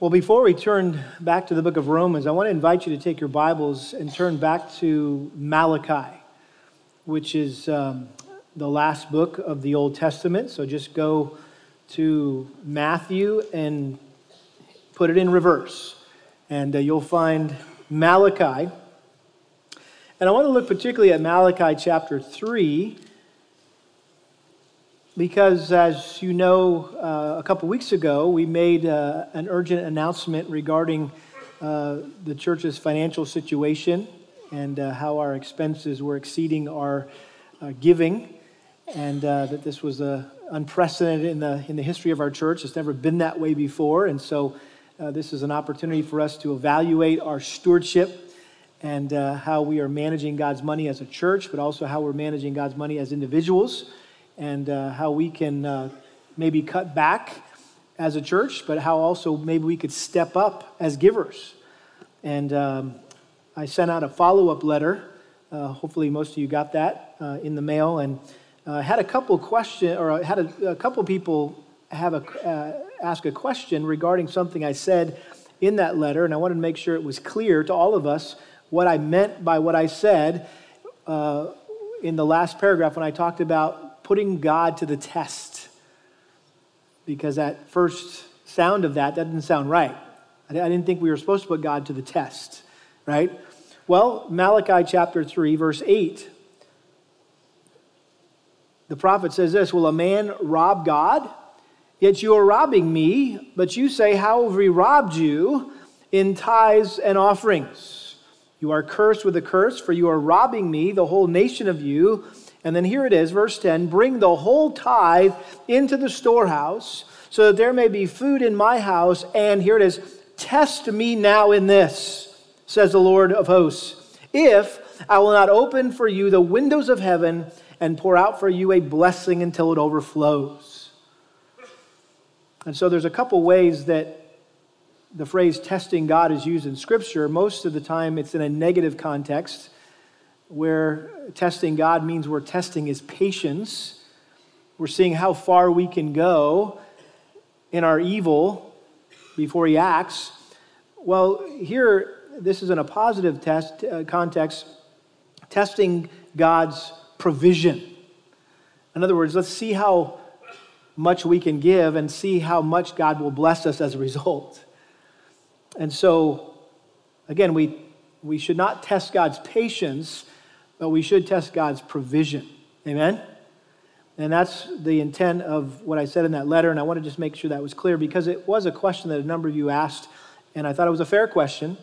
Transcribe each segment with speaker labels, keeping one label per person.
Speaker 1: Well, before we turn back to the book of Romans, I want to invite you to take your Bibles and turn back to Malachi, which is um, the last book of the Old Testament. So just go to Matthew and put it in reverse, and uh, you'll find Malachi. And I want to look particularly at Malachi chapter 3 because, as you know, uh, a couple weeks ago, we made uh, an urgent announcement regarding uh, the church's financial situation and uh, how our expenses were exceeding our uh, giving, and uh, that this was unprecedented in the, in the history of our church. It's never been that way before, and so this is an opportunity for us to evaluate our stewardship and how we are managing God's money as a church, but also how we're managing God's money as individuals and uh, how we can uh, maybe cut back as a church, but how also maybe we could step up as givers. And um, I sent out a follow up letter. Uh, hopefully, most of you got that uh, in the mail. And I uh, had a couple questions, or had a, a couple people have a, uh, ask a question regarding something I said in that letter, and I wanted to make sure it was clear to all of us what I meant by what I said in the last paragraph when I talked about putting God to the test. Because that first sound of that, that didn't sound right. I didn't think we were supposed to put God to the test, right? Well, Malachi chapter 3, verse 8. The prophet says this Will a man rob God? Yet you are robbing me, but you say, How have we robbed you in tithes and offerings? You are cursed with a curse, for you are robbing me, the whole nation of you. And then here it is, verse 10 Bring the whole tithe into the storehouse, so that there may be food in my house. And here it is Test me now in this, says the Lord of hosts, if I will not open for you the windows of heaven and pour out for you a blessing until it overflows. And so there's a couple ways that the phrase testing God is used in Scripture. Most of the time, it's in a negative context where testing God means we're testing his patience. We're seeing how far we can go in our evil before he acts. Well, here, this is in a positive test, uh, context, testing God's provision. In other words, let's see how much we can give and see how much God will bless us as a result. And so, again, we, we should not test God's patience but we should test God's provision. Amen? And that's the intent of what I said in that letter. And I want to just make sure that was clear because it was a question that a number of you asked. And I thought it was a fair question.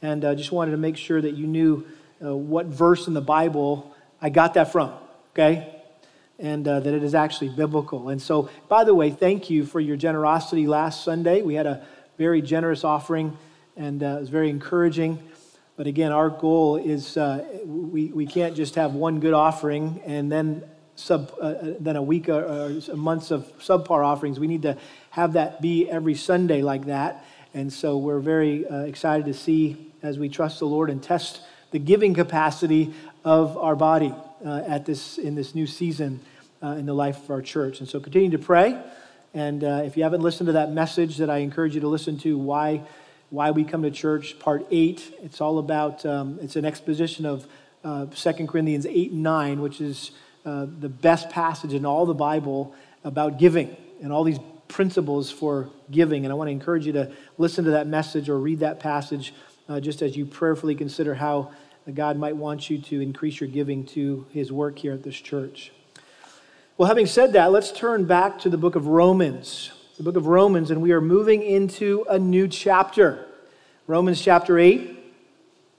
Speaker 1: And I uh, just wanted to make sure that you knew uh, what verse in the Bible I got that from. Okay? And uh, that it is actually biblical. And so, by the way, thank you for your generosity last Sunday. We had a very generous offering, and uh, it was very encouraging. But again, our goal is uh, we, we can't just have one good offering and then sub uh, uh then a week or, or months of subpar offerings. We need to have that be every Sunday like that. And so we're very uh, excited to see as we trust the Lord and test the giving capacity of our body uh, at this in this new season uh, in the life of our church. And so continue to pray. And if you haven't listened to that message that I encourage you to listen to, why why we come to church, part eight. It's all about, um, it's an exposition of uh, 2 Corinthians 8 and 9, which is uh, the best passage in all the Bible about giving and all these principles for giving. And I want to encourage you to listen to that message or read that passage uh, just as you prayerfully consider how God might want you to increase your giving to his work here at this church. Well, having said that, let's turn back to the book of Romans the book of Romans, and we are moving into a new chapter. Romans chapter 8.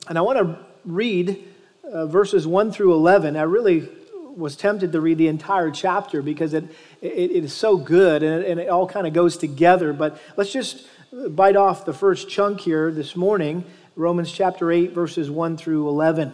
Speaker 1: And I want to read uh, verses 1 through 11. I really was tempted to read the entire chapter because it, it, it is so good and it, and it all kind of goes together. But let's just bite off the first chunk here this morning Romans chapter 8, verses 1 through 11.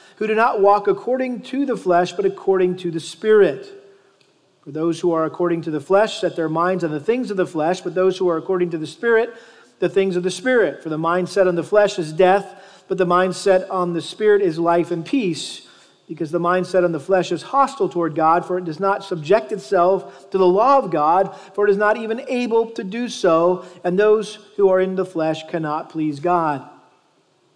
Speaker 1: who do not walk according to the flesh, but according to the Spirit. For those who are according to the flesh set their minds on the things of the flesh, but those who are according to the Spirit, the things of the Spirit. For the mind set on the flesh is death, but the mind set on the Spirit is life and peace because the mindset on the flesh is hostile toward God, for it does not subject itself to the law of God, for it is not even able to do so, and those who are in the flesh cannot please God.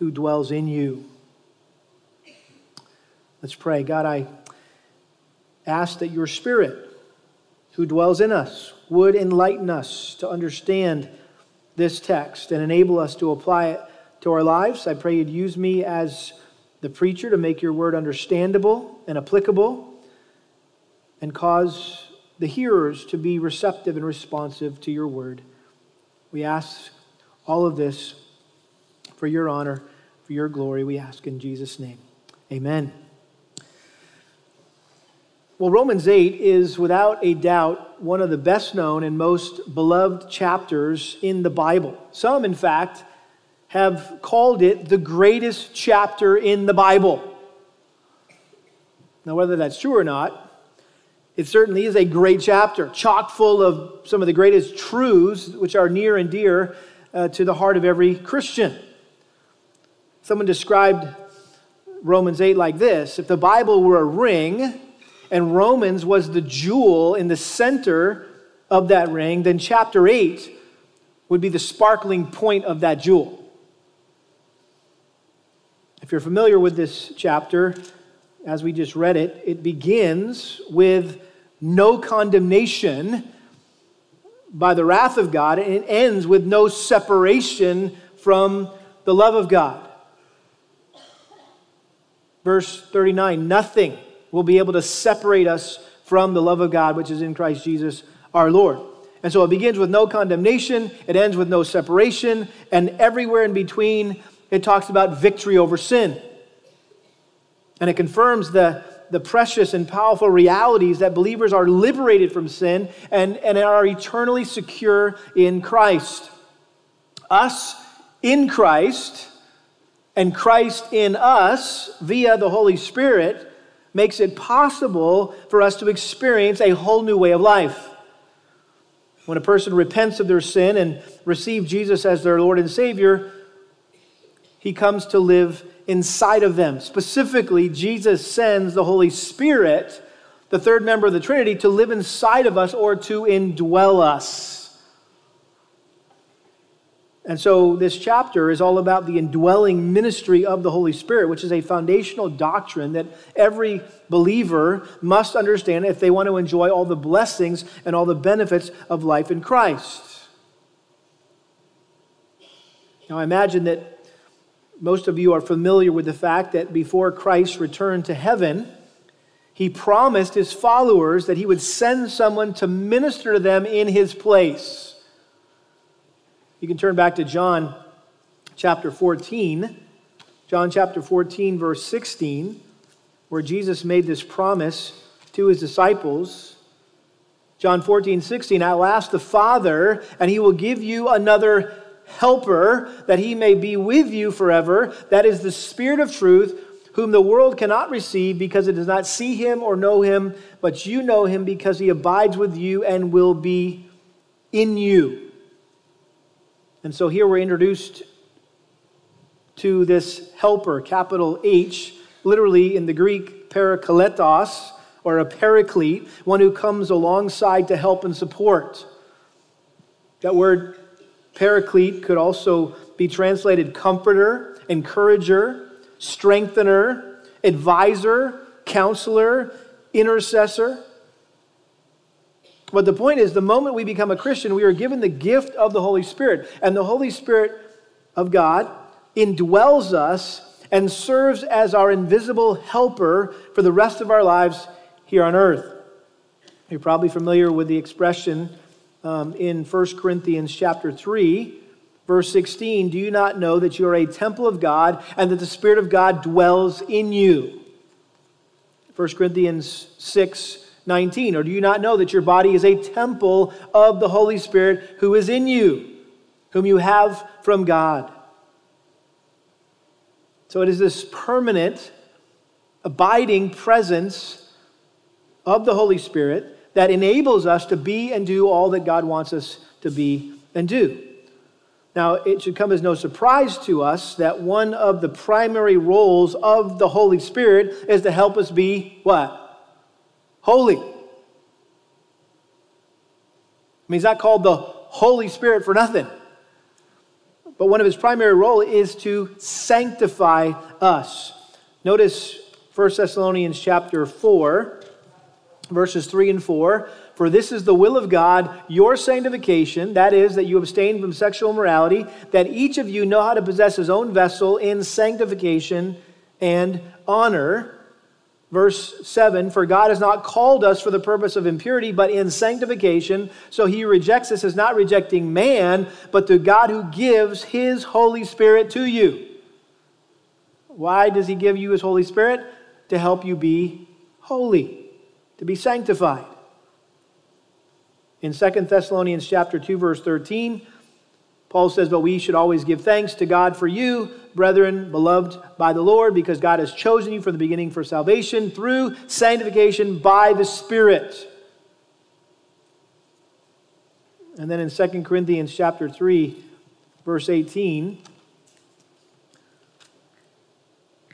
Speaker 1: who dwells in you. Let's pray. God, I ask that your spirit who dwells in us would enlighten us to understand this text and enable us to apply it to our lives. I pray you'd use me as the preacher to make your word understandable and applicable and cause the hearers to be receptive and responsive to your word. We ask all of this for your honor, for your glory. We ask in Jesus' name. Amen. Well, Romans 8 is without a doubt one of the best known and most beloved chapters in the Bible. Some, in fact, have called it the greatest chapter in the Bible. Now, whether that's true or not, it certainly is a great chapter, chock full of some of the greatest truths which are near and dear uh, to the heart of every Christian. Someone described Romans 8 like this If the Bible were a ring and Romans was the jewel in the center of that ring, then chapter 8 would be the sparkling point of that jewel. If you're familiar with this chapter, as we just read it, it begins with no condemnation by the wrath of God, and it ends with no separation from the love of God. Verse 39 Nothing will be able to separate us from the love of God, which is in Christ Jesus our Lord. And so it begins with no condemnation, it ends with no separation, and everywhere in between, it talks about victory over sin. And it confirms the, the precious and powerful realities that believers are liberated from sin and, and are eternally secure in Christ. Us in Christ and Christ in us via the Holy Spirit makes it possible for us to experience a whole new way of life. When a person repents of their sin and receives Jesus as their Lord and Savior, he comes to live inside of them. Specifically, Jesus sends the Holy Spirit, the third member of the Trinity, to live inside of us or to indwell us. And so, this chapter is all about the indwelling ministry of the Holy Spirit, which is a foundational doctrine that every believer must understand if they want to enjoy all the blessings and all the benefits of life in Christ. Now, I imagine that most of you are familiar with the fact that before Christ returned to heaven, he promised his followers that he would send someone to minister to them in his place. You can turn back to John chapter 14. John chapter 14, verse 16, where Jesus made this promise to his disciples. John 14, 16, I'll ask the Father, and he will give you another helper, that he may be with you forever. That is the Spirit of truth, whom the world cannot receive because it does not see him or know him, but you know him because he abides with you and will be in you. And so here we're introduced to this helper, capital H, literally in the Greek, parakletos, or a paraclete, one who comes alongside to help and support. That word Paraclete could also be translated comforter, encourager, strengthener, advisor, counselor, intercessor. But the point is, the moment we become a Christian, we are given the gift of the Holy Spirit. And the Holy Spirit of God indwells us and serves as our invisible helper for the rest of our lives here on earth. You're probably familiar with the expression um, in 1 Corinthians chapter 3, verse 16 Do you not know that you are a temple of God and that the Spirit of God dwells in you? 1 Corinthians 6, 19. Or do you not know that your body is a temple of the Holy Spirit who is in you, whom you have from God? So it is this permanent, abiding presence of the Holy Spirit that enables us to be and do all that God wants us to be and do. Now, it should come as no surprise to us that one of the primary roles of the Holy Spirit is to help us be what? Holy. I mean, he's not called the Holy Spirit for nothing. But one of his primary role is to sanctify us. Notice 1 Thessalonians chapter 4, verses 3 and 4. For this is the will of God, your sanctification, that is, that you abstain from sexual immorality, that each of you know how to possess his own vessel in sanctification and honor Verse 7 For God has not called us for the purpose of impurity, but in sanctification. So he rejects us as not rejecting man, but the God who gives his Holy Spirit to you. Why does he give you his Holy Spirit? To help you be holy, to be sanctified. In 2 Thessalonians chapter 2 verse 13, Paul says, But we should always give thanks to God for you, brethren, beloved by the Lord, because God has chosen you from the beginning for salvation through sanctification by the Spirit. And then in 2 Corinthians chapter 3, verse 18,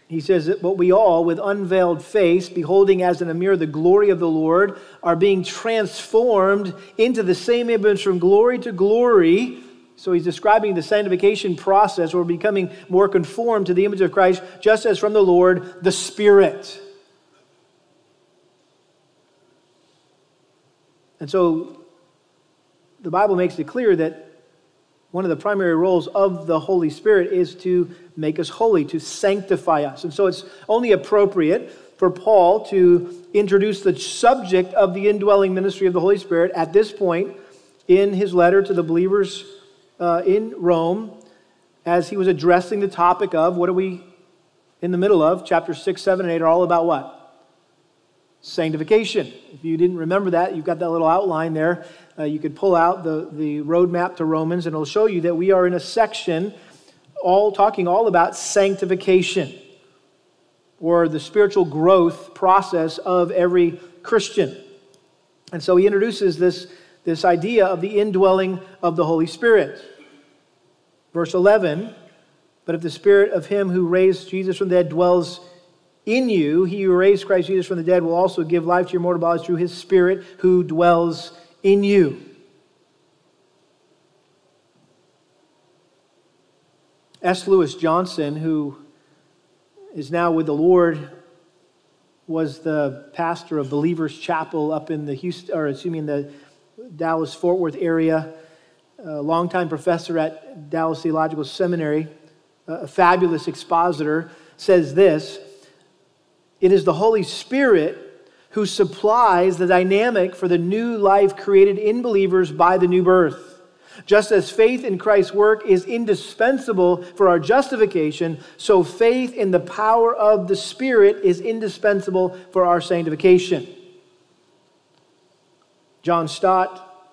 Speaker 1: he says that, But we all, with unveiled face, beholding as in a mirror the glory of the Lord, are being transformed into the same image from glory to glory so he's describing the sanctification process we're becoming more conformed to the image of Christ, just as from the Lord, the Spirit. And so the Bible makes it clear that one of the primary roles of the Holy Spirit is to make us holy, to sanctify us. And so it's only appropriate for Paul to introduce the subject of the indwelling ministry of the Holy Spirit at this point in his letter to the believers uh, in Rome as he was addressing the topic of what are we in the middle of? Chapter 6, 7, and 8 are all about what? Sanctification. If you didn't remember that, you've got that little outline there. Uh, you could pull out the, the roadmap to Romans, and it'll show you that we are in a section all talking all about sanctification or the spiritual growth process of every Christian. And so he introduces this this idea of the indwelling of the Holy Spirit. Verse 11 But if the Spirit of Him who raised Jesus from the dead dwells in you, he who raised Christ Jesus from the dead will also give life to your mortal bodies through His Spirit who dwells in you. S. Lewis Johnson, who is now with the Lord, was the pastor of Believers Chapel up in the Houston, or excuse me, in the Dallas Fort Worth area, a longtime professor at Dallas Theological Seminary, a fabulous expositor, says this It is the Holy Spirit who supplies the dynamic for the new life created in believers by the new birth. Just as faith in Christ's work is indispensable for our justification, so faith in the power of the Spirit is indispensable for our sanctification. John Stott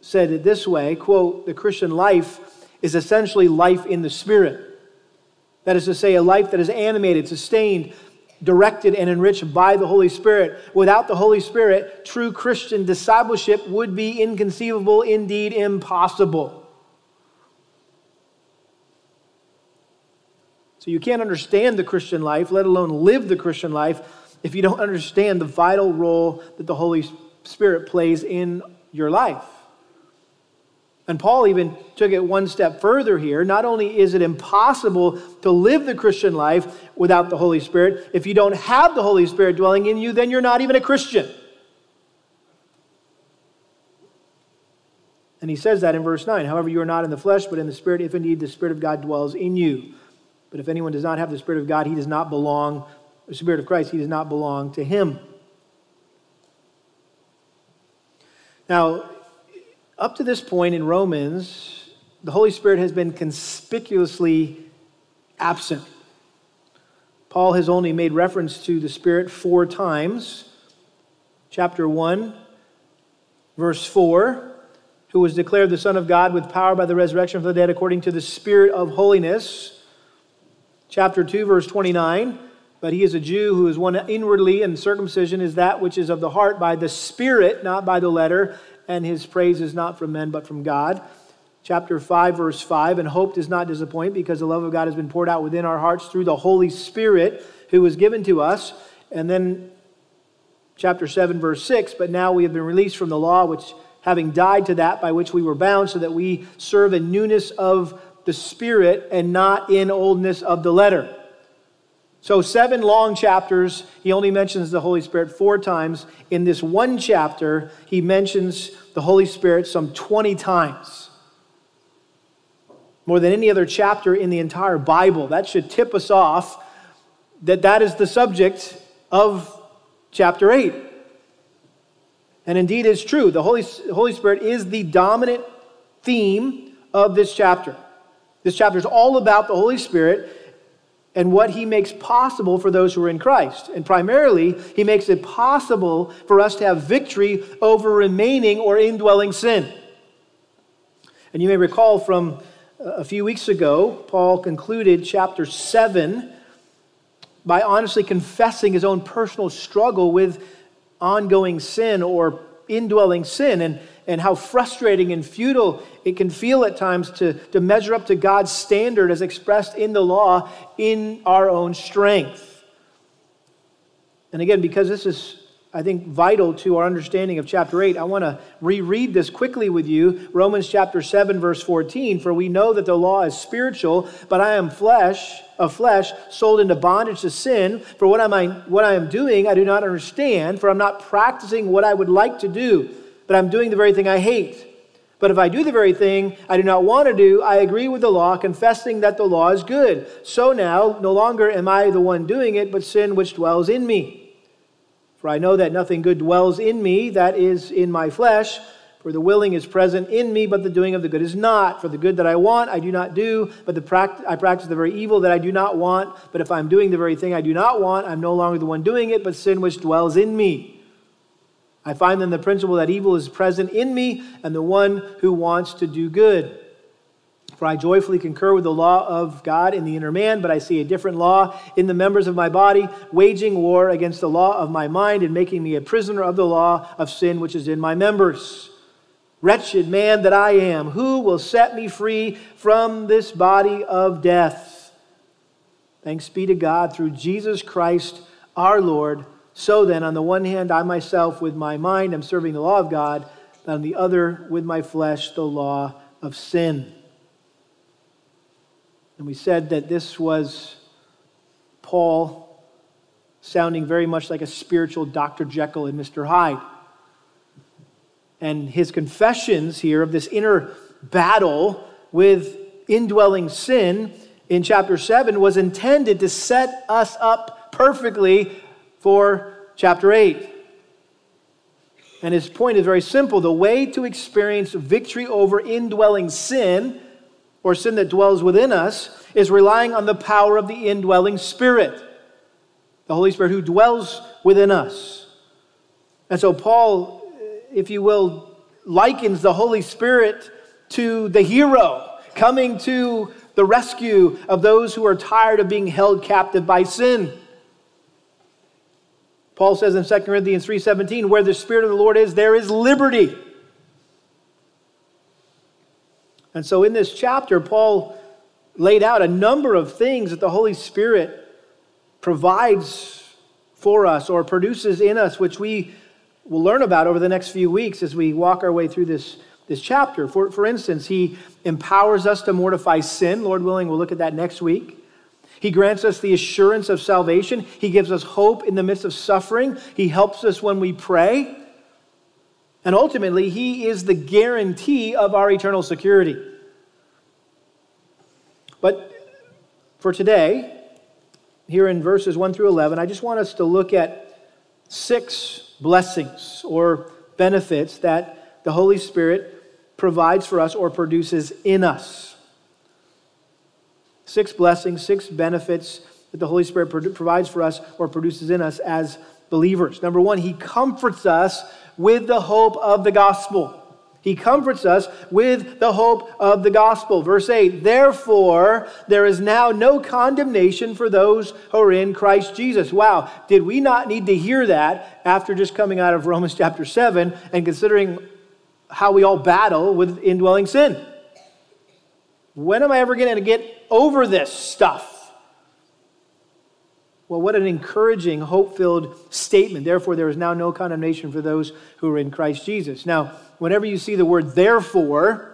Speaker 1: said it this way quote, the Christian life is essentially life in the Spirit. That is to say, a life that is animated, sustained, directed, and enriched by the Holy Spirit. Without the Holy Spirit, true Christian discipleship would be inconceivable, indeed impossible. So you can't understand the Christian life, let alone live the Christian life, if you don't understand the vital role that the Holy Spirit plays in your life. And Paul even took it one step further here. Not only is it impossible to live the Christian life without the Holy Spirit, if you don't have the Holy Spirit dwelling in you, then you're not even a Christian. And he says that in verse 9. However, you are not in the flesh, but in the Spirit, if indeed the Spirit of God dwells in you. But if anyone does not have the Spirit of God, he does not belong, the Spirit of Christ, he does not belong to him. Now, up to this point in Romans, the Holy Spirit has been conspicuously absent. Paul has only made reference to the Spirit four times. Chapter 1, verse 4 who was declared the Son of God with power by the resurrection from the dead according to the Spirit of holiness. Chapter 2, verse 29. But he is a Jew who is one inwardly, and circumcision is that which is of the heart by the Spirit, not by the letter, and his praise is not from men, but from God. Chapter 5, verse 5. And hope does not disappoint because the love of God has been poured out within our hearts through the Holy Spirit who was given to us. And then chapter 7, verse 6. But now we have been released from the law, which having died to that by which we were bound, so that we serve in newness of the Spirit and not in oldness of the letter. So, seven long chapters, he only mentions the Holy Spirit four times. In this one chapter, he mentions the Holy Spirit some 20 times. More than any other chapter in the entire Bible. That should tip us off that that is the subject of chapter 8. And indeed, it's true. The Holy, Holy Spirit is the dominant theme of this chapter. This chapter is all about the Holy Spirit and what he makes possible for those who are in Christ. And primarily, he makes it possible for us to have victory over remaining or indwelling sin. And you may recall from uh, a few weeks ago, Paul concluded chapter 7 by honestly confessing his own personal struggle with ongoing sin or indwelling sin and, and how frustrating and futile it can feel at times to, to measure up to God's standard as expressed in the law in our own strength. And again, because this is I think, vital to our understanding of chapter 8. I want to reread this quickly with you Romans chapter 7, verse 14. For we know that the law is spiritual, but I am flesh, of flesh, sold into bondage to sin. For what, am I, what I am doing, I do not understand, for I'm not practicing what I would like to do, but I'm doing the very thing I hate. But if I do the very thing I do not want to do, I agree with the law, confessing that the law is good. So now, no longer am I the one doing it, but sin which dwells in me. For I know that nothing good dwells in me, that is, in my flesh. For the willing is present in me, but the doing of the good is not. For the good that I want, I do not do, but the pract- I practice the very evil that I do not want. But if I'm doing the very thing I do not want, I'm no longer the one doing it, but sin which dwells in me. I find then the principle that evil is present in me, and the one who wants to do good. For I joyfully concur with the law of God in the inner man, but I see a different law in the members of my body, waging war against the law of my mind and making me a prisoner of the law of sin which is in my members. Wretched man that I am, who will set me free from this body of death? Thanks be to God through Jesus Christ our Lord. So then, on the one hand, I myself with my mind am serving the law of God, but on the other, with my flesh, the law of sin. And we said that this was Paul sounding very much like a spiritual Dr. Jekyll and Mr. Hyde. And his confessions here of this inner battle with indwelling sin in chapter 7 was intended to set us up perfectly for chapter 8. And his point is very simple. The way to experience victory over indwelling sin or sin that dwells within us, is relying on the power of the indwelling Spirit, the Holy Spirit who dwells within us. And so, Paul, if you will, likens the Holy Spirit to the hero coming to the rescue of those who are tired of being held captive by sin. Paul says in 2 Corinthians 3:17, where the spirit of the Lord is, there is liberty. And so in this chapter, Paul laid out a number of things that the Holy Spirit provides for us or produces in us, which we will learn about over the next few weeks as we walk our way through this, this chapter. For, for instance, he empowers us to mortify sin. Lord willing, we'll look at that next week. He grants us the assurance of salvation. He gives us hope in the midst of suffering. He helps us when we pray. And ultimately, He is the guarantee of our eternal security. But for today, here in verses 1 through 11, I just want us to look at six blessings or benefits that the Holy Spirit provides for us or produces in us. Six blessings, six benefits that the Holy Spirit provides for us or produces in us as believers. Number one, He comforts us with the hope of the gospel. He comforts us with the hope of the gospel. Verse 8, therefore, there is now no condemnation for those who are in Christ Jesus. Wow, did we not need to hear that after just coming out of Romans chapter 7 and considering how we all battle with indwelling sin? When am I ever going to get over this stuff? Well, what an encouraging, hope filled statement. Therefore, there is now no condemnation for those who are in Christ Jesus. Now, whenever you see the word therefore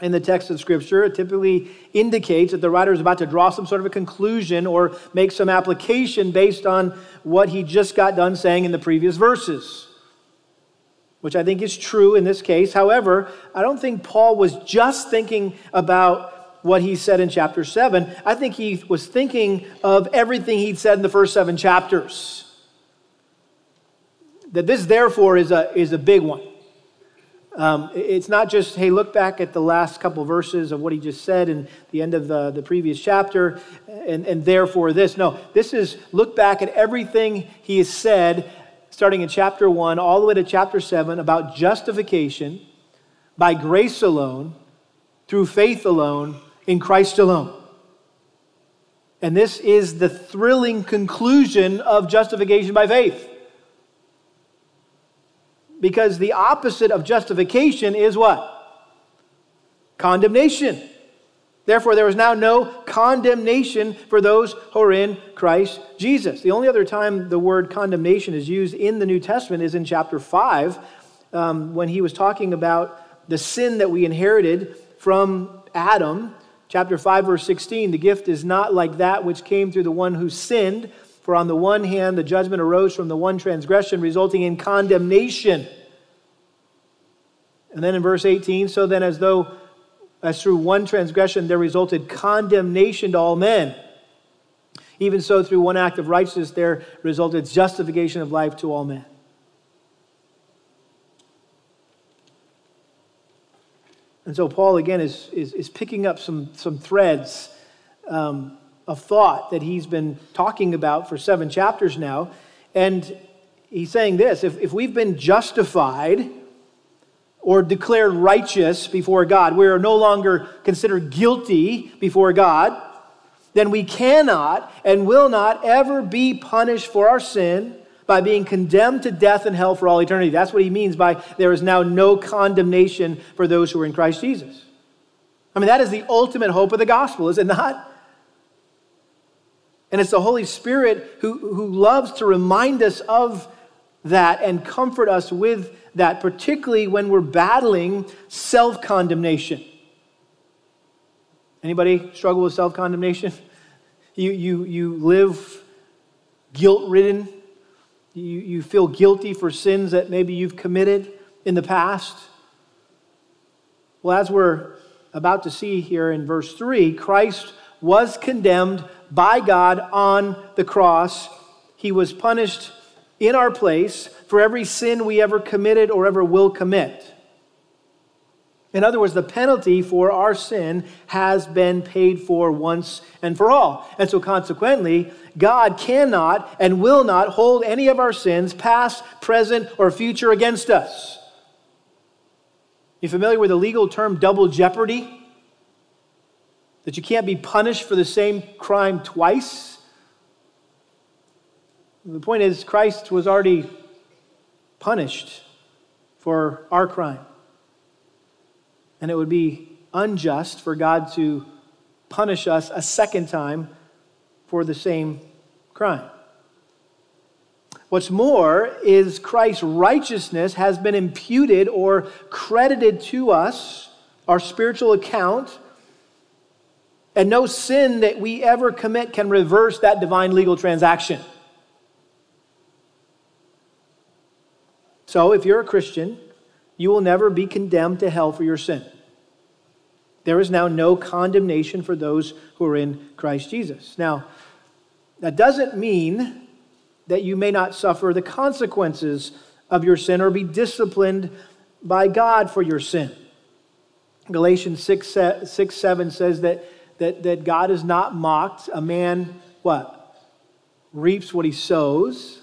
Speaker 1: in the text of Scripture, it typically indicates that the writer is about to draw some sort of a conclusion or make some application based on what he just got done saying in the previous verses, which I think is true in this case. However, I don't think Paul was just thinking about what he said in chapter 7. I think he was thinking of everything he'd said in the first seven chapters. That this, therefore, is a, is a big one. Um, it's not just, hey, look back at the last couple verses of what he just said in the end of the, the previous chapter, and, and therefore this. No, this is look back at everything he has said, starting in chapter 1 all the way to chapter 7, about justification by grace alone, through faith alone, in Christ alone. And this is the thrilling conclusion of justification by faith. Because the opposite of justification is what? Condemnation. Therefore, there is now no condemnation for those who are in Christ Jesus. The only other time the word condemnation is used in the New Testament is in chapter 5, um, when he was talking about the sin that we inherited from Adam Chapter 5, verse 16 the gift is not like that which came through the one who sinned. For on the one hand, the judgment arose from the one transgression, resulting in condemnation. And then in verse 18, so then as though as through one transgression there resulted condemnation to all men, even so through one act of righteousness there resulted justification of life to all men. And so Paul, again, is, is, is picking up some, some threads um, of thought that he's been talking about for seven chapters now. And he's saying this if, if we've been justified or declared righteous before God, we are no longer considered guilty before God, then we cannot and will not ever be punished for our sin by being condemned to death and hell for all eternity. That's what he means by there is now no condemnation for those who are in Christ Jesus. I mean, that is the ultimate hope of the gospel, is it not? And it's the Holy Spirit who, who loves to remind us of that and comfort us with that, particularly when we're battling self condemnation. Anybody struggle with self condemnation? You, you, you live guilt ridden you, you feel guilty for sins that maybe you've committed in the past. Well, as we're about to see here in verse 3, Christ was condemned by God on the cross. He was punished in our place for every sin we ever committed or ever will commit. In other words, the penalty for our sin has been paid for once and for all. And so, consequently, God cannot and will not hold any of our sins, past, present, or future, against us. You familiar with the legal term double jeopardy? That you can't be punished for the same crime twice? The point is, Christ was already punished for our crime. And it would be unjust for God to punish us a second time for the same crime. What's more is Christ's righteousness has been imputed or credited to us, our spiritual account, and no sin that we ever commit can reverse that divine legal transaction. So if you're a Christian, you will never be condemned to hell for your sin. There is now no condemnation for those who are in Christ Jesus. Now, that doesn't mean that you may not suffer the consequences of your sin or be disciplined by God for your sin. Galatians 6, 6 7 says that, that, that God is not mocked. A man, what? Reaps what he sows.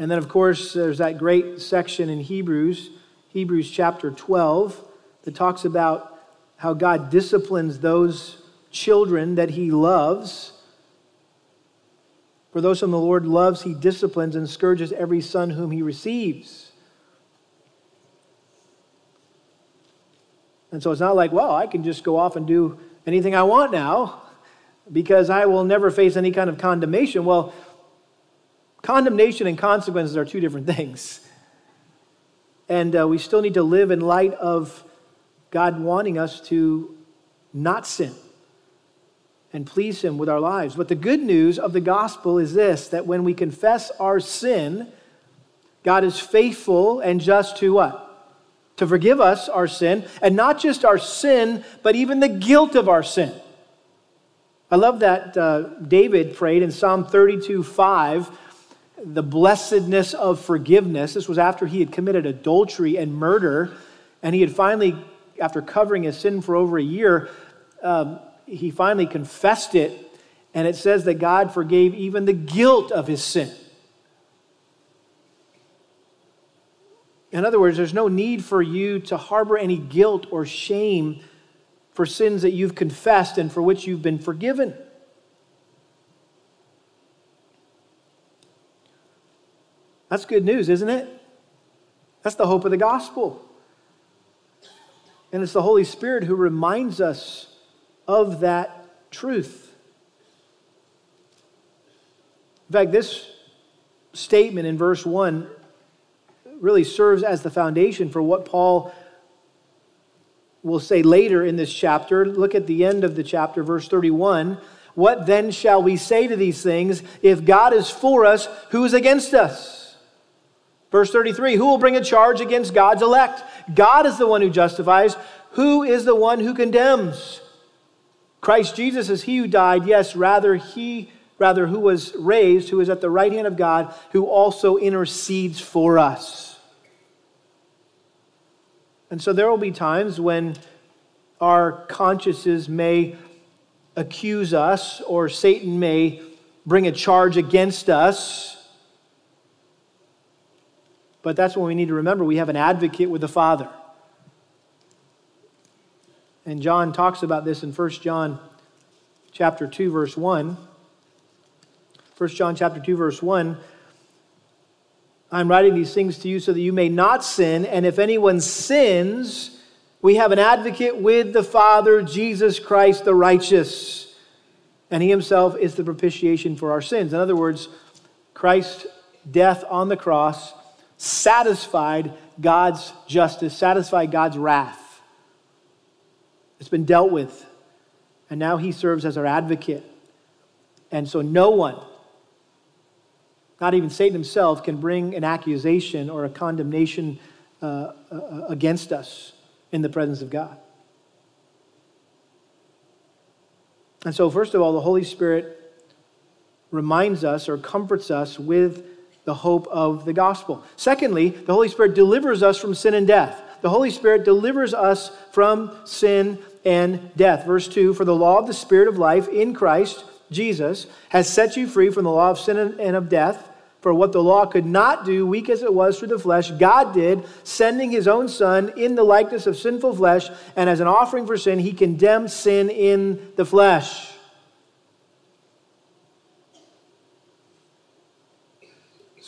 Speaker 1: And then, of course, there's that great section in Hebrews, Hebrews chapter 12, that talks about how God disciplines those children that he loves. For those whom the Lord loves, he disciplines and scourges every son whom he receives. And so it's not like, well, I can just go off and do anything I want now because I will never face any kind of condemnation. Well, condemnation and consequences are two different things. And uh, we still need to live in light of God wanting us to not sin and please Him with our lives. But the good news of the gospel is this that when we confess our sin, God is faithful and just to what? To forgive us our sin, and not just our sin, but even the guilt of our sin. I love that uh, David prayed in Psalm 32 5, the blessedness of forgiveness. This was after he had committed adultery and murder, and he had finally, after covering his sin for over a year, um, he finally confessed it, and it says that God forgave even the guilt of his sin. In other words, there's no need for you to harbor any guilt or shame for sins that you've confessed and for which you've been forgiven. That's good news, isn't it? That's the hope of the gospel. And it's the Holy Spirit who reminds us of that truth. In fact, this statement in verse 1 really serves as the foundation for what Paul will say later in this chapter. Look at the end of the chapter, verse 31. What then shall we say to these things? If God is for us, who is against us? Verse 33 Who will bring a charge against God's elect? God is the one who justifies. Who is the one who condemns? Christ Jesus is he who died, yes, rather he rather who was raised, who is at the right hand of God, who also intercedes for us. And so there will be times when our consciences may accuse us or Satan may bring a charge against us. But that's when we need to remember we have an advocate with the Father. And John talks about this in 1 John chapter 2 verse 1. 1 John chapter 2 verse 1 I'm writing these things to you so that you may not sin and if anyone sins we have an advocate with the Father Jesus Christ the righteous and he himself is the propitiation for our sins. In other words, Christ's death on the cross satisfied God's justice, satisfied God's wrath. It's been dealt with. And now he serves as our advocate. And so no one, not even Satan himself, can bring an accusation or a condemnation uh, uh, against us in the presence of God. And so, first of all, the Holy Spirit reminds us or comforts us with the hope of the gospel. Secondly, the Holy Spirit delivers us from sin and death. The Holy Spirit delivers us from sin and death. Verse 2 For the law of the Spirit of life in Christ Jesus has set you free from the law of sin and of death. For what the law could not do, weak as it was through the flesh, God did, sending his own Son in the likeness of sinful flesh, and as an offering for sin, he condemned sin in the flesh.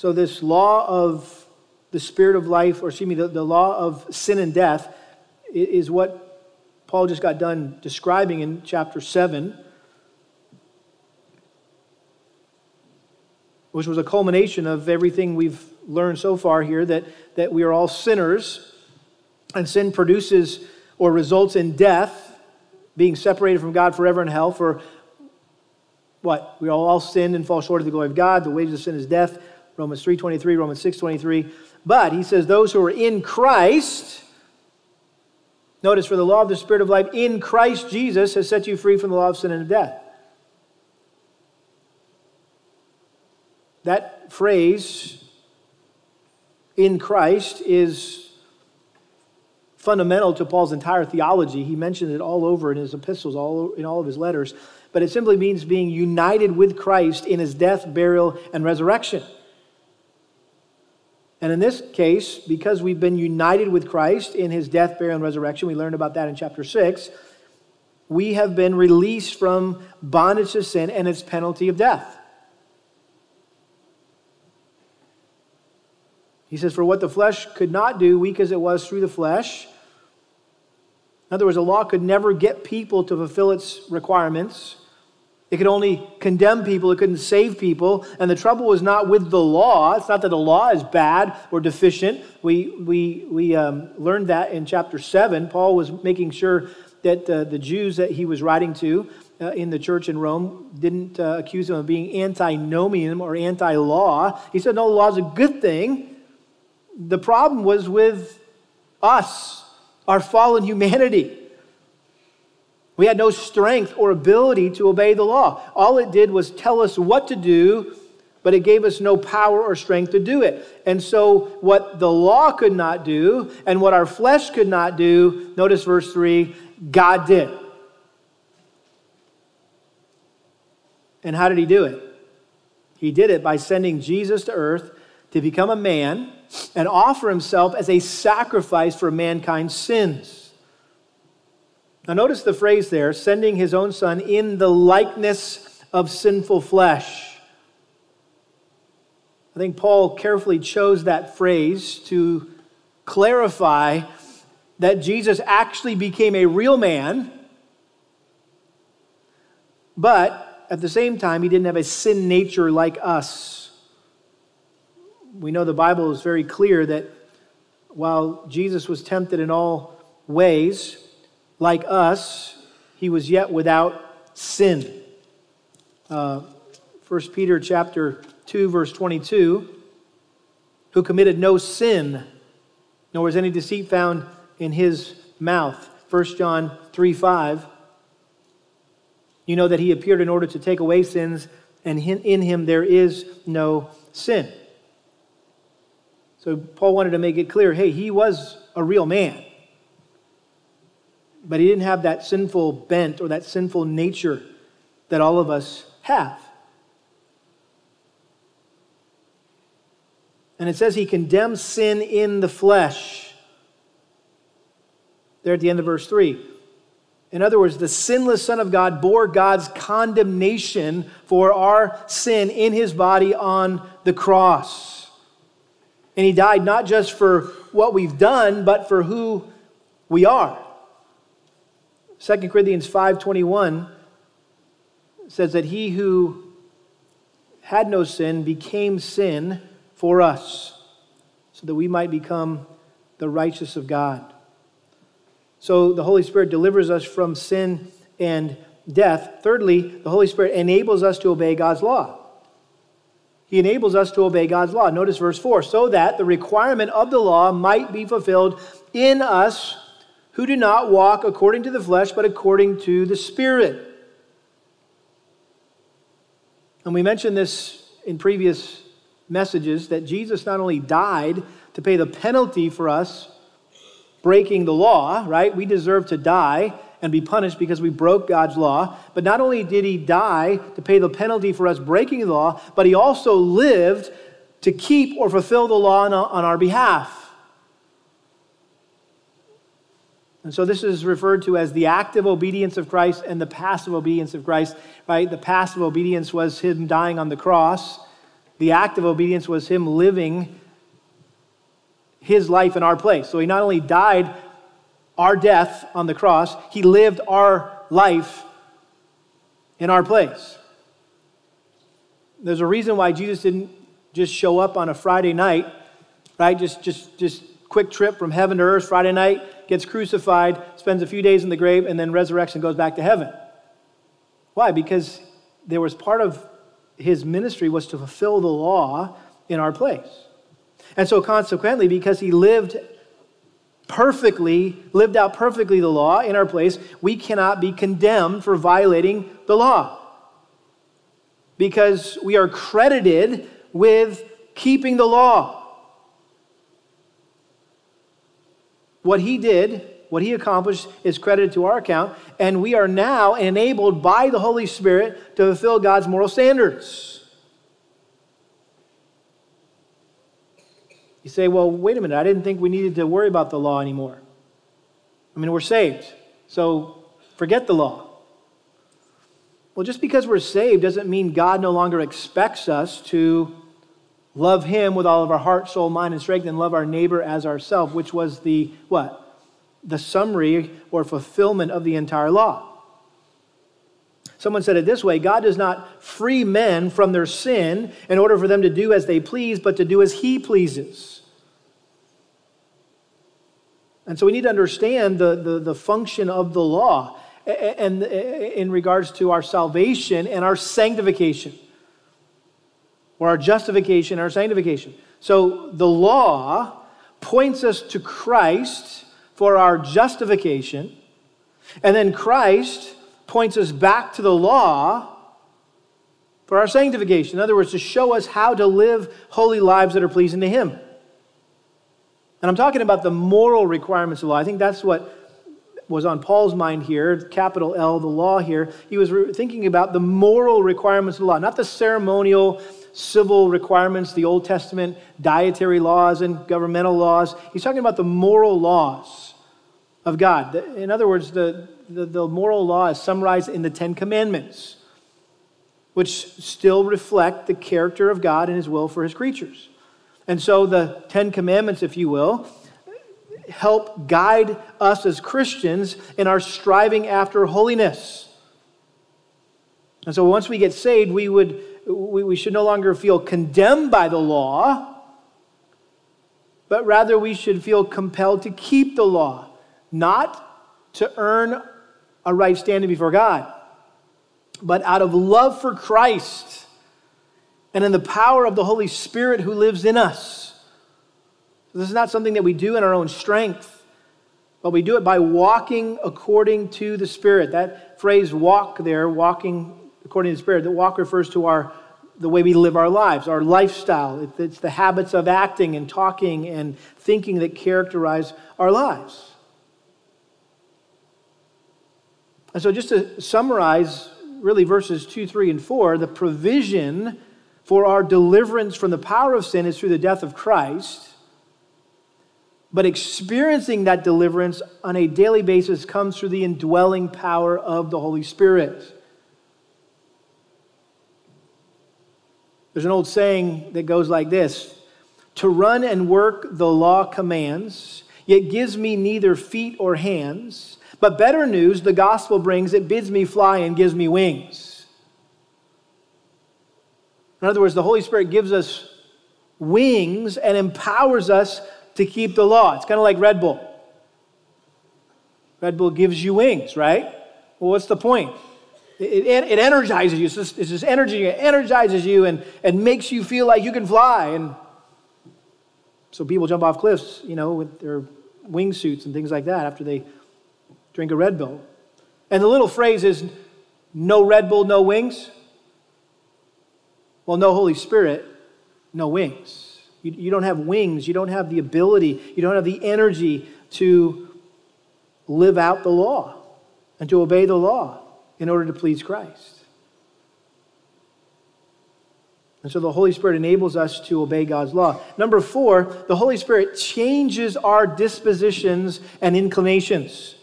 Speaker 1: So, this law of the spirit of life, or excuse me, the, the law of sin and death, is what Paul just got done describing in chapter 7, which was a culmination of everything we've learned so far here that, that we are all sinners, and sin produces or results in death, being separated from God forever in hell. For what? We all, all sinned and fall short of the glory of God. The wages of sin is death. Romans 3.23, Romans 6.23. But he says, those who are in Christ, notice, for the law of the Spirit of life in Christ Jesus has set you free from the law of sin and of death. That phrase, in Christ, is fundamental to Paul's entire theology. He mentioned it all over in his epistles, all in all of his letters. But it simply means being united with Christ in his death, burial, and resurrection. And in this case, because we've been united with Christ in his death, burial, and resurrection, we learned about that in chapter 6, we have been released from bondage to sin and its penalty of death. He says, For what the flesh could not do, weak as it was through the flesh, in other words, the law could never get people to fulfill its requirements. It could only condemn people, it couldn't save people. And the trouble was not with the law. It's not that the law is bad or deficient. We, we, we um, learned that in chapter 7. Paul was making sure that uh, the Jews that he was writing to uh, in the church in Rome didn't uh, accuse him of being antinomian or anti law. He said, no, the law is a good thing. The problem was with us our fallen humanity. We had no strength or ability to obey the law. All it did was tell us what to do, but it gave us no power or strength to do it. And so, what the law could not do and what our flesh could not do, notice verse 3, God did. And how did he do it? He did it by sending Jesus to earth to become a man and offer himself as a sacrifice for mankind's sins. Now, notice the phrase there sending his own son in the likeness of sinful flesh. I think Paul carefully chose that phrase to clarify that Jesus actually became a real man, but at the same time, he didn't have a sin nature like us we know the Bible is very clear that while Jesus was tempted in all ways, like us, he was yet without sin. Uh, 1 Peter chapter 2, verse 22, who committed no sin, nor was any deceit found in his mouth. 1 John 3, 5. You know that he appeared in order to take away sins, and in him there is no sin. So Paul wanted to make it clear hey, he was a real man. But he didn't have that sinful bent or that sinful nature that all of us have. And it says he condemns sin in the flesh. There at the end of verse 3. In other words, the sinless Son of God bore God's condemnation for our sin in his body on the cross. And he died not just for what we've done, but for who we are. 2 Corinthians 5:21 says that he who had no sin became sin for us so that we might become the righteous of God. So the Holy Spirit delivers us from sin and death. Thirdly, the Holy Spirit enables us to obey God's law. He enables us to obey God's law. Notice verse 4 so that the requirement of the law might be fulfilled in us who do not walk according to the flesh, but according to the Spirit. And we mentioned this in previous messages that Jesus not only died to pay the penalty for us breaking the law, right? We deserve to die and be punished because we broke God's law. But not only did he die to pay the penalty for us breaking the law, but he also lived to keep or fulfill the law on our behalf. And so this is referred to as the active obedience of Christ and the passive obedience of Christ, right? The passive obedience was him dying on the cross. The active obedience was him living his life in our place. So he not only died our death on the cross, he lived our life in our place. There's a reason why Jesus didn't just show up on a Friday night, right? Just, just, just quick trip from heaven to earth, Friday night, gets crucified, spends a few days in the grave, and then resurrection goes back to heaven. Why? Because there was part of his ministry was to fulfill the law in our place. And so, consequently, because he lived perfectly, lived out perfectly the law in our place, we cannot be condemned for violating the law. Because we are credited with keeping the law. What he did, what he accomplished, is credited to our account, and we are now enabled by the Holy Spirit to fulfill God's moral standards. You say, well, wait a minute, I didn't think we needed to worry about the law anymore. I mean, we're saved, so forget the law. Well, just because we're saved doesn't mean God no longer expects us to love him with all of our heart, soul, mind, and strength, and love our neighbor as ourselves, which was the what? The summary or fulfillment of the entire law. Someone said it this way God does not free men from their sin in order for them to do as they please, but to do as he pleases. And so we need to understand the, the, the function of the law and in regards to our salvation and our sanctification or our justification, our sanctification. So the law points us to Christ for our justification, and then Christ points us back to the law for our sanctification. In other words, to show us how to live holy lives that are pleasing to Him. And I'm talking about the moral requirements of law. I think that's what was on Paul's mind here, capital L, the law here. He was re- thinking about the moral requirements of the law, not the ceremonial civil requirements, the Old Testament dietary laws and governmental laws. He's talking about the moral laws of God. In other words, the, the, the moral law is summarized in the Ten Commandments, which still reflect the character of God and his will for his creatures. And so the Ten Commandments, if you will, help guide us as Christians in our striving after holiness. And so once we get saved, we would we, we should no longer feel condemned by the law, but rather we should feel compelled to keep the law, not to earn a right standing before God, but out of love for Christ and in the power of the Holy Spirit who lives in us. This is not something that we do in our own strength, but we do it by walking according to the Spirit. That phrase walk there, walking according to the Spirit. The walk refers to our the way we live our lives, our lifestyle. It's the habits of acting and talking and thinking that characterize our lives. And so, just to summarize, really, verses 2, 3, and 4, the provision for our deliverance from the power of sin is through the death of Christ. But experiencing that deliverance on a daily basis comes through the indwelling power of the Holy Spirit. There's an old saying that goes like this To run and work the law commands, yet gives me neither feet or hands. But better news the gospel brings, it bids me fly and gives me wings. In other words, the Holy Spirit gives us wings and empowers us to keep the law. It's kind of like Red Bull. Red Bull gives you wings, right? Well, what's the point? It, it, energizes you. It's this, it's energy. It energizes you and, and makes you feel like you can fly. And so people jump off cliffs, you know, with their wingsuits and things like that after they drink a Red Bull. And the little phrase is no Red Bull, no wings. Well, no Holy Spirit, no wings. You, you don't have wings. You don't have the ability. You don't have the energy to live out the law and to obey the law in order to please Christ. And so the Holy Spirit enables us to obey God's law. Number four, the Holy Spirit changes our dispositions and inclinations.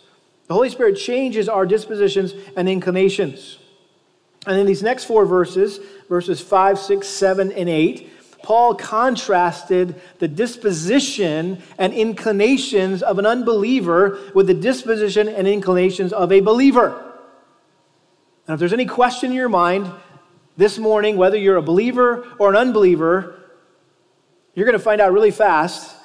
Speaker 1: The Holy Spirit changes our dispositions and inclinations. And in these next four verses, verses 5, 6, 7, and 8, Paul contrasted the disposition and inclinations of an unbeliever with the disposition and inclinations of a believer. And if there's any question in your mind this morning, whether you're a believer or an unbeliever, you're going to find out really fast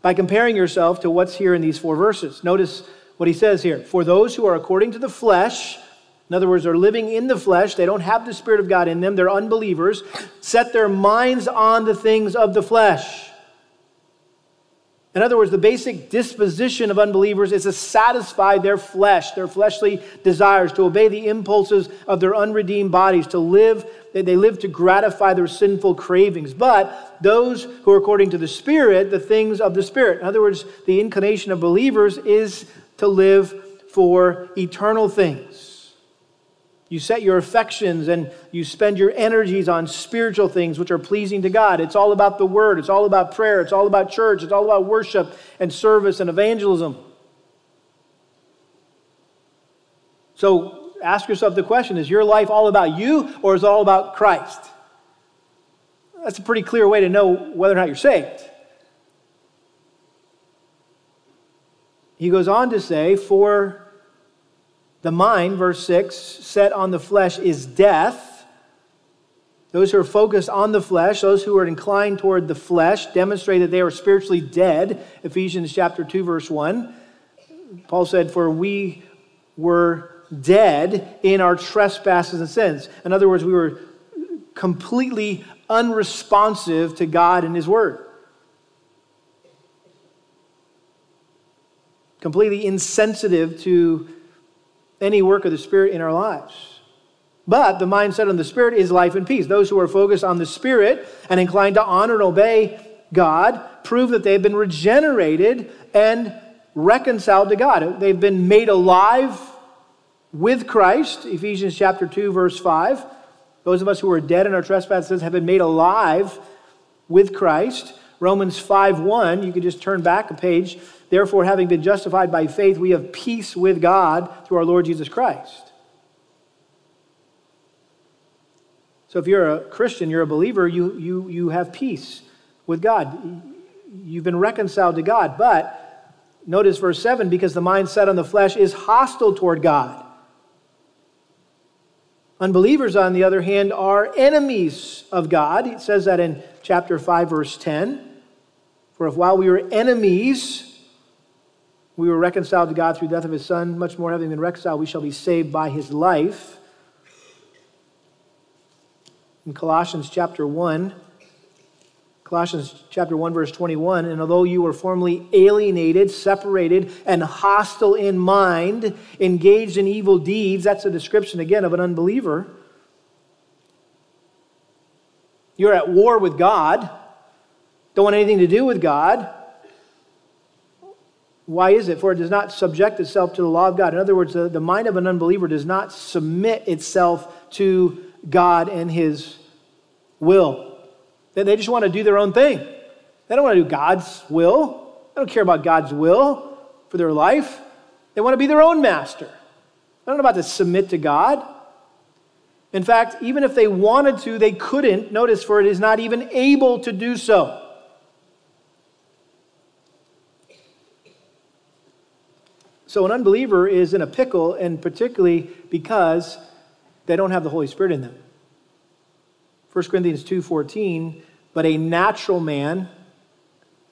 Speaker 1: by comparing yourself to what's here in these four verses. Notice what he says here For those who are according to the flesh, in other words, they're living in the flesh, they don't have the Spirit of God in them, they're unbelievers, set their minds on the things of the flesh. In other words, the basic disposition of unbelievers is to satisfy their flesh, their fleshly desires, to obey the impulses of their unredeemed bodies, to live, they live to gratify their sinful cravings. But those who are according to the Spirit, the things of the Spirit. In other words, the inclination of believers is to live for eternal things. You set your affections and you spend your energies on spiritual things which are pleasing to God. It's all about the Word, it's all about prayer, it's all about church, it's all about worship and service and evangelism. So ask yourself the question is your life all about you or is it all about Christ? That's a pretty clear way to know whether or not you're saved. He goes on to say, For the mind, verse 6, set on the flesh is death. Those who are focused on the flesh, those who are inclined toward the flesh, demonstrate that they are spiritually dead. Ephesians chapter 2, verse 1. Paul said, For we were dead in our trespasses and sins. In other words, we were completely unresponsive to God and His Word. Completely insensitive to any work of the Spirit in our lives. But the mindset on the Spirit is life and peace. Those who are focused on the Spirit and inclined to honor and obey God prove that they've been regenerated and reconciled to God. They've been made alive with Christ. Ephesians chapter 2, verse 5. Those of us who are dead in our trespasses have been made alive with Christ. Romans 5 1, you could just turn back a page. Therefore, having been justified by faith, we have peace with God through our Lord Jesus Christ. So if you're a Christian, you're a believer, you, you, you have peace with God. You've been reconciled to God. But notice verse 7 because the mind set on the flesh is hostile toward God. Unbelievers, on the other hand, are enemies of God. It says that in chapter 5, verse 10. For if while we were enemies, we were reconciled to God through the death of his Son, much more having been reconciled, we shall be saved by his life. In Colossians chapter 1, Colossians chapter 1 verse 21, and although you were formerly alienated, separated, and hostile in mind, engaged in evil deeds, that's a description again of an unbeliever. You're at war with God, don't want anything to do with God. Why is it? For it does not subject itself to the law of God. In other words, the, the mind of an unbeliever does not submit itself to God and his will. They, they just want to do their own thing. They don't want to do God's will. They don't care about God's will for their life. They want to be their own master. They're not about to submit to God. In fact, even if they wanted to, they couldn't. Notice, for it is not even able to do so. So an unbeliever is in a pickle, and particularly because they don't have the Holy Spirit in them. 1 Corinthians 2:14, but a natural man,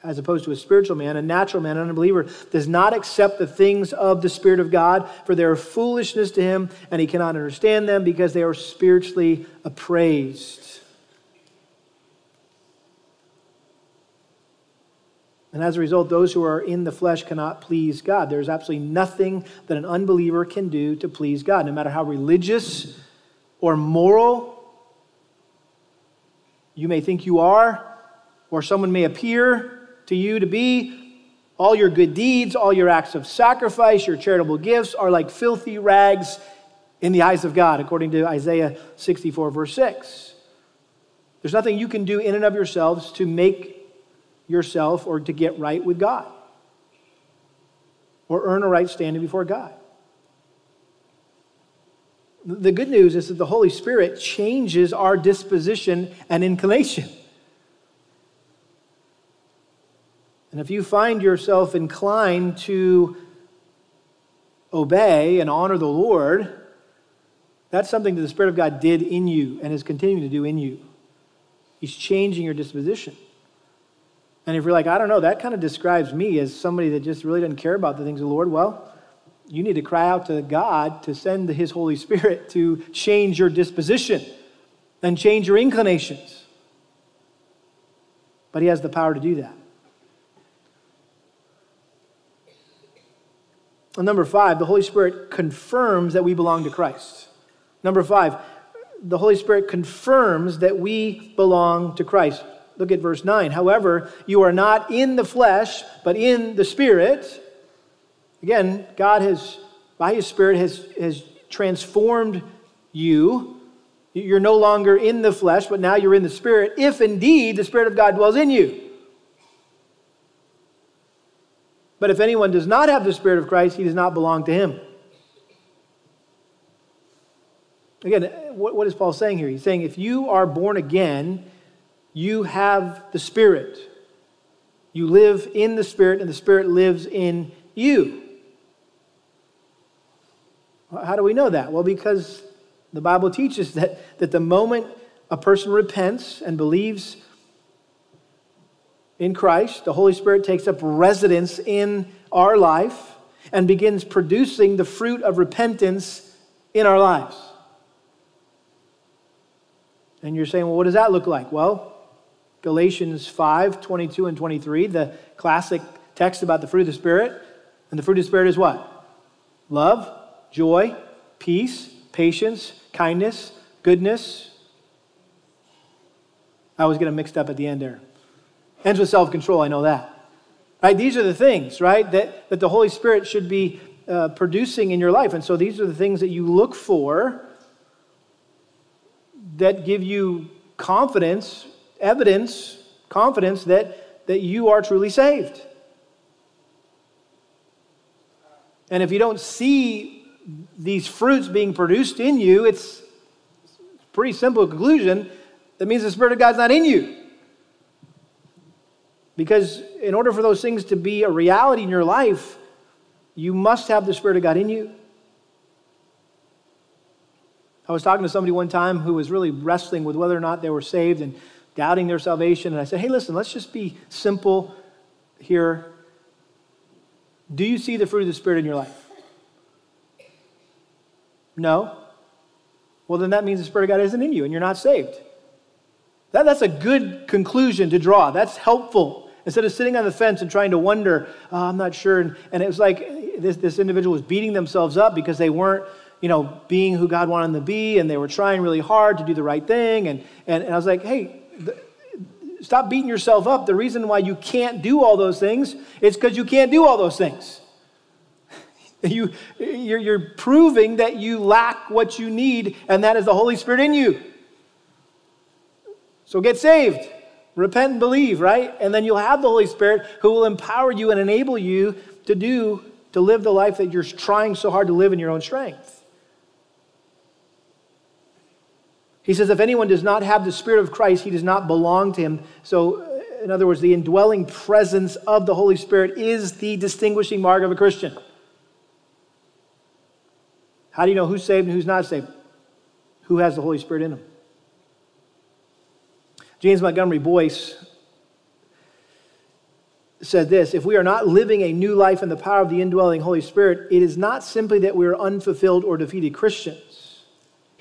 Speaker 1: as opposed to a spiritual man, a natural man, an unbeliever, does not accept the things of the Spirit of God, for they are foolishness to him, and he cannot understand them because they are spiritually appraised. And as a result, those who are in the flesh cannot please God. There's absolutely nothing that an unbeliever can do to please God, no matter how religious or moral you may think you are, or someone may appear to you to be. All your good deeds, all your acts of sacrifice, your charitable gifts are like filthy rags in the eyes of God, according to Isaiah 64, verse 6. There's nothing you can do in and of yourselves to make yourself or to get right with God or earn a right standing before God. The good news is that the Holy Spirit changes our disposition and inclination. And if you find yourself inclined to obey and honor the Lord, that's something that the Spirit of God did in you and is continuing to do in you. He's changing your disposition. And if you're like, I don't know, that kind of describes me as somebody that just really doesn't care about the things of the Lord, well, you need to cry out to God to send His Holy Spirit to change your disposition and change your inclinations. But He has the power to do that. And number five, the Holy Spirit confirms that we belong to Christ. Number five, the Holy Spirit confirms that we belong to Christ. Look at verse 9. However, you are not in the flesh, but in the Spirit. Again, God has, by His Spirit, has, has transformed you. You're no longer in the flesh, but now you're in the Spirit, if indeed the Spirit of God dwells in you. But if anyone does not have the Spirit of Christ, he does not belong to him. Again, what, what is Paul saying here? He's saying if you are born again, you have the Spirit. You live in the Spirit, and the Spirit lives in you. How do we know that? Well, because the Bible teaches that, that the moment a person repents and believes in Christ, the Holy Spirit takes up residence in our life and begins producing the fruit of repentance in our lives. And you're saying, well, what does that look like? Well, Galatians 5 22 and 23, the classic text about the fruit of the Spirit. And the fruit of the Spirit is what? Love, joy, peace, patience, kindness, goodness. I was getting mixed up at the end there. Ends with self control, I know that. Right? These are the things, right, that, that the Holy Spirit should be uh, producing in your life. And so these are the things that you look for that give you confidence, evidence, confidence that, that you are truly saved. And if you don't see these fruits being produced in you, it's a pretty simple conclusion. That means the Spirit of God's not in you. Because in order for those things to be a reality in your life, you must have the Spirit of God in you. I was talking to somebody one time who was really wrestling with whether or not they were saved and doubting their salvation. And I said, hey, listen, let's just be simple here. Do you see the fruit of the Spirit in your life? No? Well, then that means the Spirit of God isn't in you and you're not saved. That, that's a good conclusion to draw. That's helpful. Instead of sitting on the fence and trying to wonder, oh, I'm not sure. And, and it was like this, this individual was beating themselves up because they weren't, you know, being who God wanted them to be and they were trying really hard to do the right thing. And, and, and I was like, hey, the, stop beating yourself up. The reason why you can't do all those things is because you can't do all those things. you, you're, you're proving that you lack what you need, and that is the Holy Spirit in you. So get saved. Repent and believe, right? And then you'll have the Holy Spirit who will empower you and enable you to do, to live the life that you're trying so hard to live in your own strength. He says, if anyone does not have the Spirit of Christ, he does not belong to him. So, uh, in other words, the indwelling presence of the Holy Spirit is the distinguishing mark of a Christian. How do you know who's saved and who's not saved? Who has the Holy Spirit in them? James Montgomery Boice said this If we are not living a new life in the power of the indwelling Holy Spirit, it is not simply that we are unfulfilled or defeated Christians.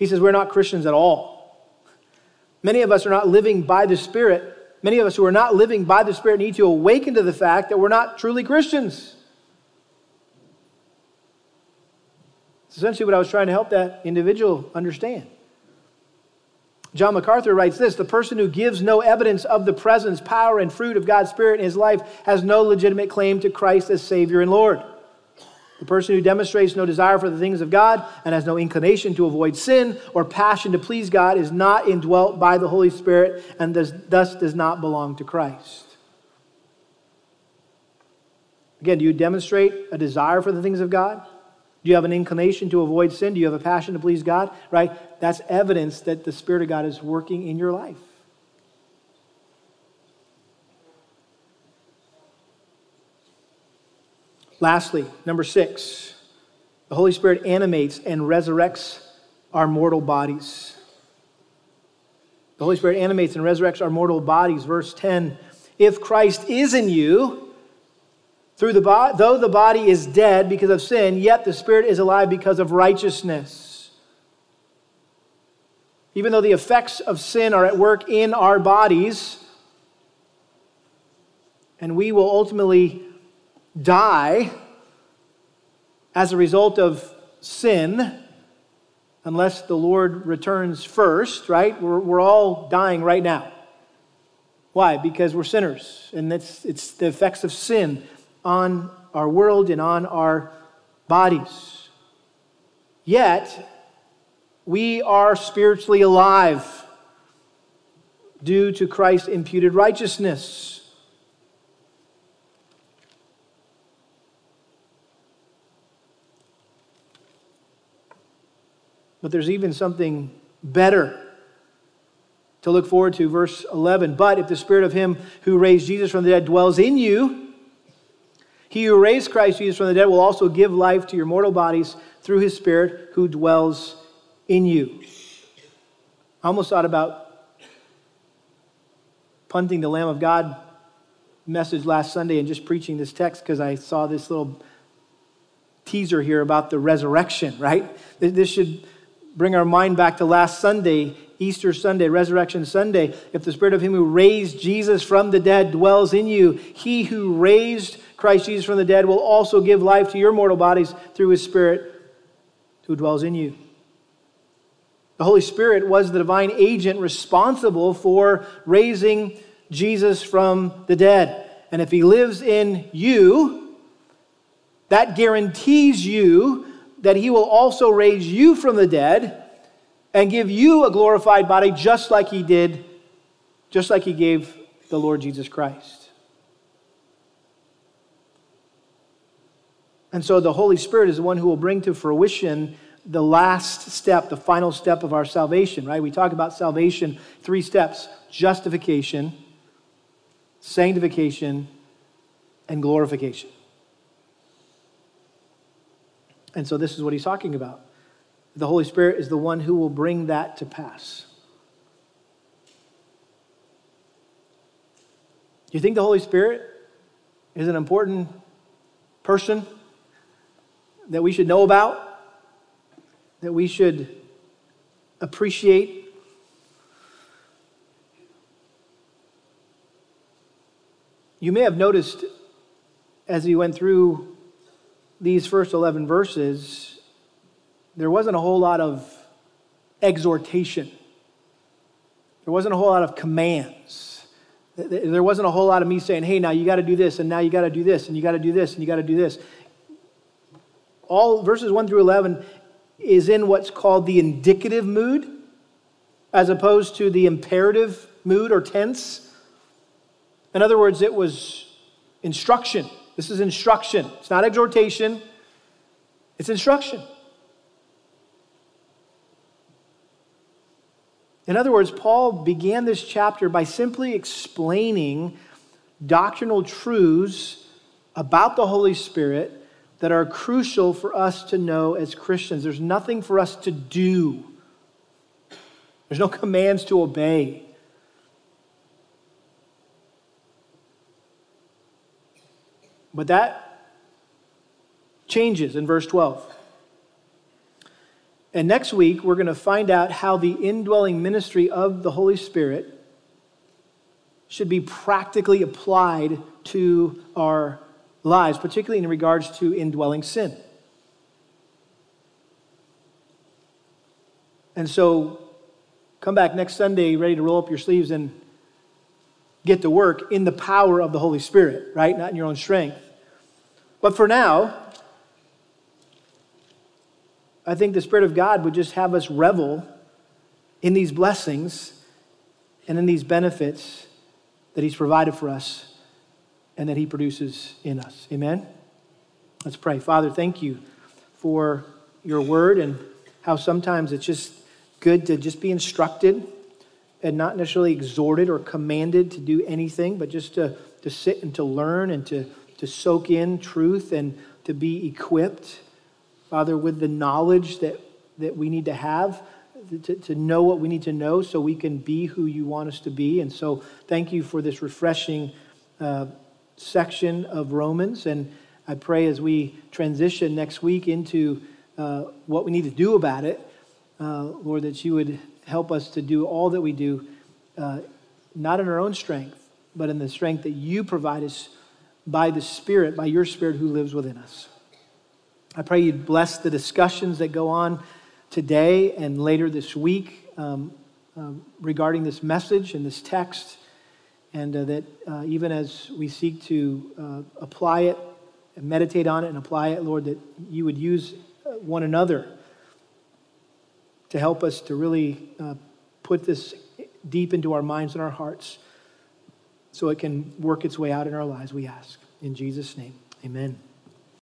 Speaker 1: He says we're not Christians at all. Many of us are not living by the Spirit. Many of us who are not living by the Spirit need to awaken to the fact that we're not truly Christians. It's essentially what I was trying to help that individual understand. John MacArthur writes this The person who gives no evidence of the presence, power, and fruit of God's Spirit in his life has no legitimate claim to Christ as Savior and Lord. The person who demonstrates no desire for the things of God and has no inclination to avoid sin or passion to please God is not indwelt by the Holy Spirit and does, thus does not belong to Christ. Again, do you demonstrate a desire for the things of God? Do you have an inclination to avoid sin? Do you have a passion to please God? Right? That's evidence that the Spirit of God is working in your life. Lastly, number six, the Holy Spirit animates and resurrects our mortal bodies. The Holy Spirit animates and resurrects our mortal bodies. Verse 10 If Christ is in you, through the bo- though the body is dead because of sin, yet the spirit is alive because of righteousness. Even though the effects of sin are at work in our bodies, and we will ultimately die, as a result of sin, unless the Lord returns first, right? We're, we're all dying right now. Why? Because we're sinners, and it's, it's the effects of sin on our world and on our bodies. Yet, we are spiritually alive due to Christ's imputed righteousness. But there's even something better to look forward to. Verse 11 But if the spirit of him who raised Jesus from the dead dwells in you, he who raised Christ Jesus from the dead will also give life to your mortal bodies through his spirit who dwells in you. I almost thought about punting the Lamb of God message last Sunday and just preaching this text because I saw this little teaser here about the resurrection, right? This should bring our mind back to last Sunday, Easter Sunday, Resurrection Sunday. If the Spirit of Him who raised Jesus from the dead dwells in you, He who raised Christ Jesus from the dead will also give life to your mortal bodies through His Spirit who dwells in you. The Holy Spirit was the divine agent responsible for raising Jesus from the dead. And if He lives in you, that guarantees you that he will also raise you from the dead and give you a glorified body just like he did, just like he gave the Lord Jesus Christ. And so the Holy Spirit is the one who will bring to fruition the last step, the final step of our salvation, right? We talk about salvation, three steps justification, sanctification, and glorification. And so this is what he's talking about. The Holy Spirit is the one who will bring that to pass. You think the Holy Spirit is an important person that we should know about? That we should appreciate? You may have noticed as we went through these first 11 verses, there wasn't a whole lot of exhortation. There wasn't a whole lot of commands. There wasn't a whole lot of me saying, hey, now you got to do this, and now you got to do this, and you got to do this, and you got to do this. All verses 1 through 11 is in what's called the indicative mood, as opposed to the imperative mood or tense. In other words, it was instruction. This is instruction. It's not exhortation, it's instruction. In other words, Paul began this chapter by simply explaining doctrinal truths about the Holy Spirit that are crucial for us to know as Christians. There's nothing for us to do, there's no commands to obey. But that changes in verse 12. And next week, we're going to find out how the indwelling ministry of the Holy Spirit should be practically applied to our lives, particularly in regards to indwelling sin. And so, come back next Sunday ready to roll up your sleeves and get to work in the power of the Holy Spirit, right? Not in your own strength. But for now, I think the Spirit of God would just have us revel in these blessings and in these benefits that He's provided for us and that He produces in us. Amen? Let's pray. Father, thank you for your word and how sometimes it's just good to just be instructed and not necessarily exhorted or commanded to do anything, but just to, to sit and to learn and to, to soak in truth and to be equipped, Father, with the knowledge that, that we need to have. To, to know what we need to know so we can be who you want us to be. And so, thank you for this refreshing uh, section of Romans. And I pray as we transition next week into uh, what we need to do about it, uh, Lord, that you would help us to do all that we do, uh, not in our own strength, but in the strength that you provide us by the Spirit, by your Spirit who lives within us. I pray you'd bless the discussions that go on today and later this week um, um, regarding this message and this text, and uh, that uh, even as we seek to uh, apply it and meditate on it and apply it, Lord, that you would use uh, one another to help us to really uh, put this deep into our minds and our hearts so it can work its way out in our lives, we ask. In Jesus' name, amen.